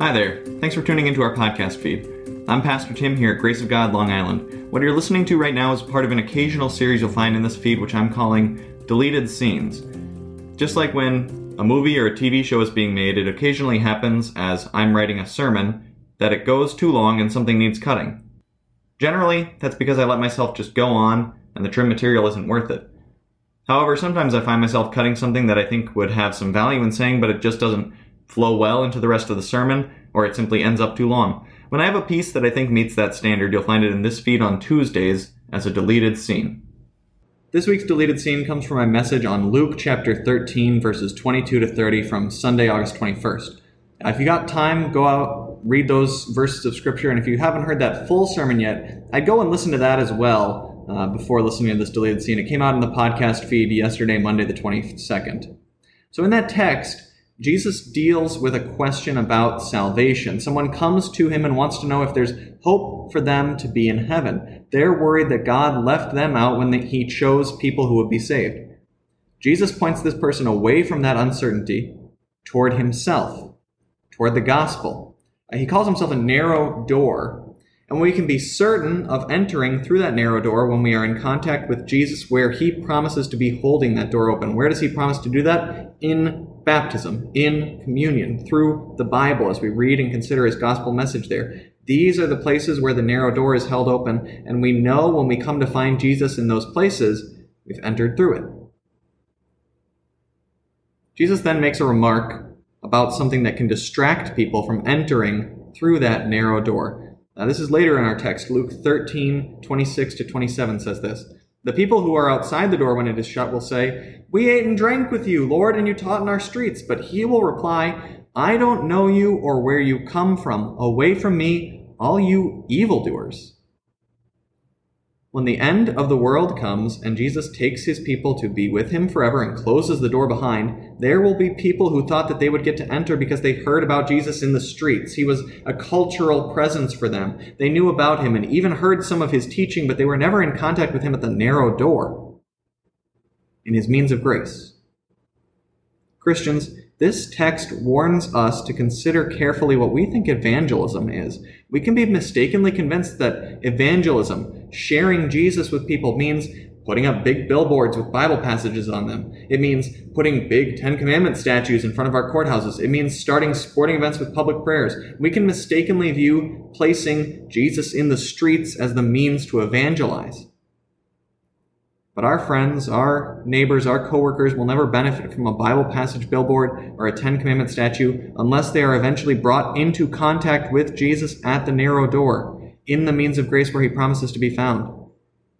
Hi there. Thanks for tuning into our podcast feed. I'm Pastor Tim here at Grace of God, Long Island. What you're listening to right now is part of an occasional series you'll find in this feed, which I'm calling Deleted Scenes. Just like when a movie or a TV show is being made, it occasionally happens as I'm writing a sermon that it goes too long and something needs cutting. Generally, that's because I let myself just go on and the trim material isn't worth it. However, sometimes I find myself cutting something that I think would have some value in saying, but it just doesn't flow well into the rest of the sermon, or it simply ends up too long. When I have a piece that I think meets that standard, you'll find it in this feed on Tuesdays as a deleted scene. This week's deleted scene comes from my message on Luke chapter 13, verses 22 to 30 from Sunday, August 21st. If you got time, go out, read those verses of scripture, and if you haven't heard that full sermon yet, I'd go and listen to that as well uh, before listening to this deleted scene. It came out in the podcast feed yesterday, Monday, the 22nd. So in that text, Jesus deals with a question about salvation. Someone comes to him and wants to know if there's hope for them to be in heaven. They're worried that God left them out when he chose people who would be saved. Jesus points this person away from that uncertainty toward himself, toward the gospel. He calls himself a narrow door and we can be certain of entering through that narrow door when we are in contact with Jesus, where he promises to be holding that door open. Where does he promise to do that? In baptism, in communion, through the Bible, as we read and consider his gospel message there. These are the places where the narrow door is held open, and we know when we come to find Jesus in those places, we've entered through it. Jesus then makes a remark about something that can distract people from entering through that narrow door. Now, this is later in our text. Luke 13, 26 to 27 says this. The people who are outside the door when it is shut will say, We ate and drank with you, Lord, and you taught in our streets. But he will reply, I don't know you or where you come from. Away from me, all you evildoers. When the end of the world comes and Jesus takes his people to be with him forever and closes the door behind, there will be people who thought that they would get to enter because they heard about Jesus in the streets. He was a cultural presence for them. They knew about him and even heard some of his teaching, but they were never in contact with him at the narrow door in his means of grace. Christians, this text warns us to consider carefully what we think evangelism is. We can be mistakenly convinced that evangelism, sharing Jesus with people means putting up big billboards with Bible passages on them. It means putting big Ten Commandment statues in front of our courthouses. It means starting sporting events with public prayers. We can mistakenly view placing Jesus in the streets as the means to evangelize. But our friends, our neighbors, our coworkers will never benefit from a Bible passage billboard or a Ten Commandment statue unless they are eventually brought into contact with Jesus at the narrow door in the means of grace where he promises to be found.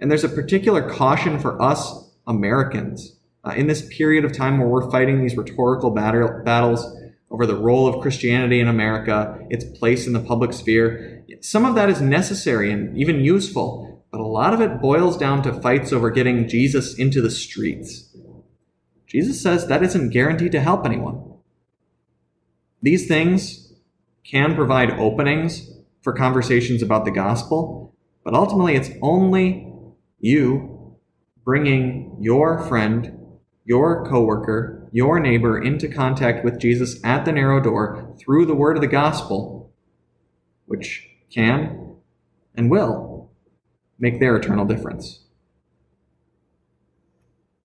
And there's a particular caution for us Americans uh, in this period of time where we're fighting these rhetorical battle, battles over the role of Christianity in America, its place in the public sphere. Some of that is necessary and even useful, but a lot of it boils down to fights over getting Jesus into the streets. Jesus says that isn't guaranteed to help anyone. These things can provide openings for conversations about the gospel, but ultimately it's only you bringing your friend, your coworker, your neighbor into contact with Jesus at the narrow door through the word of the gospel, which can and will make their eternal difference.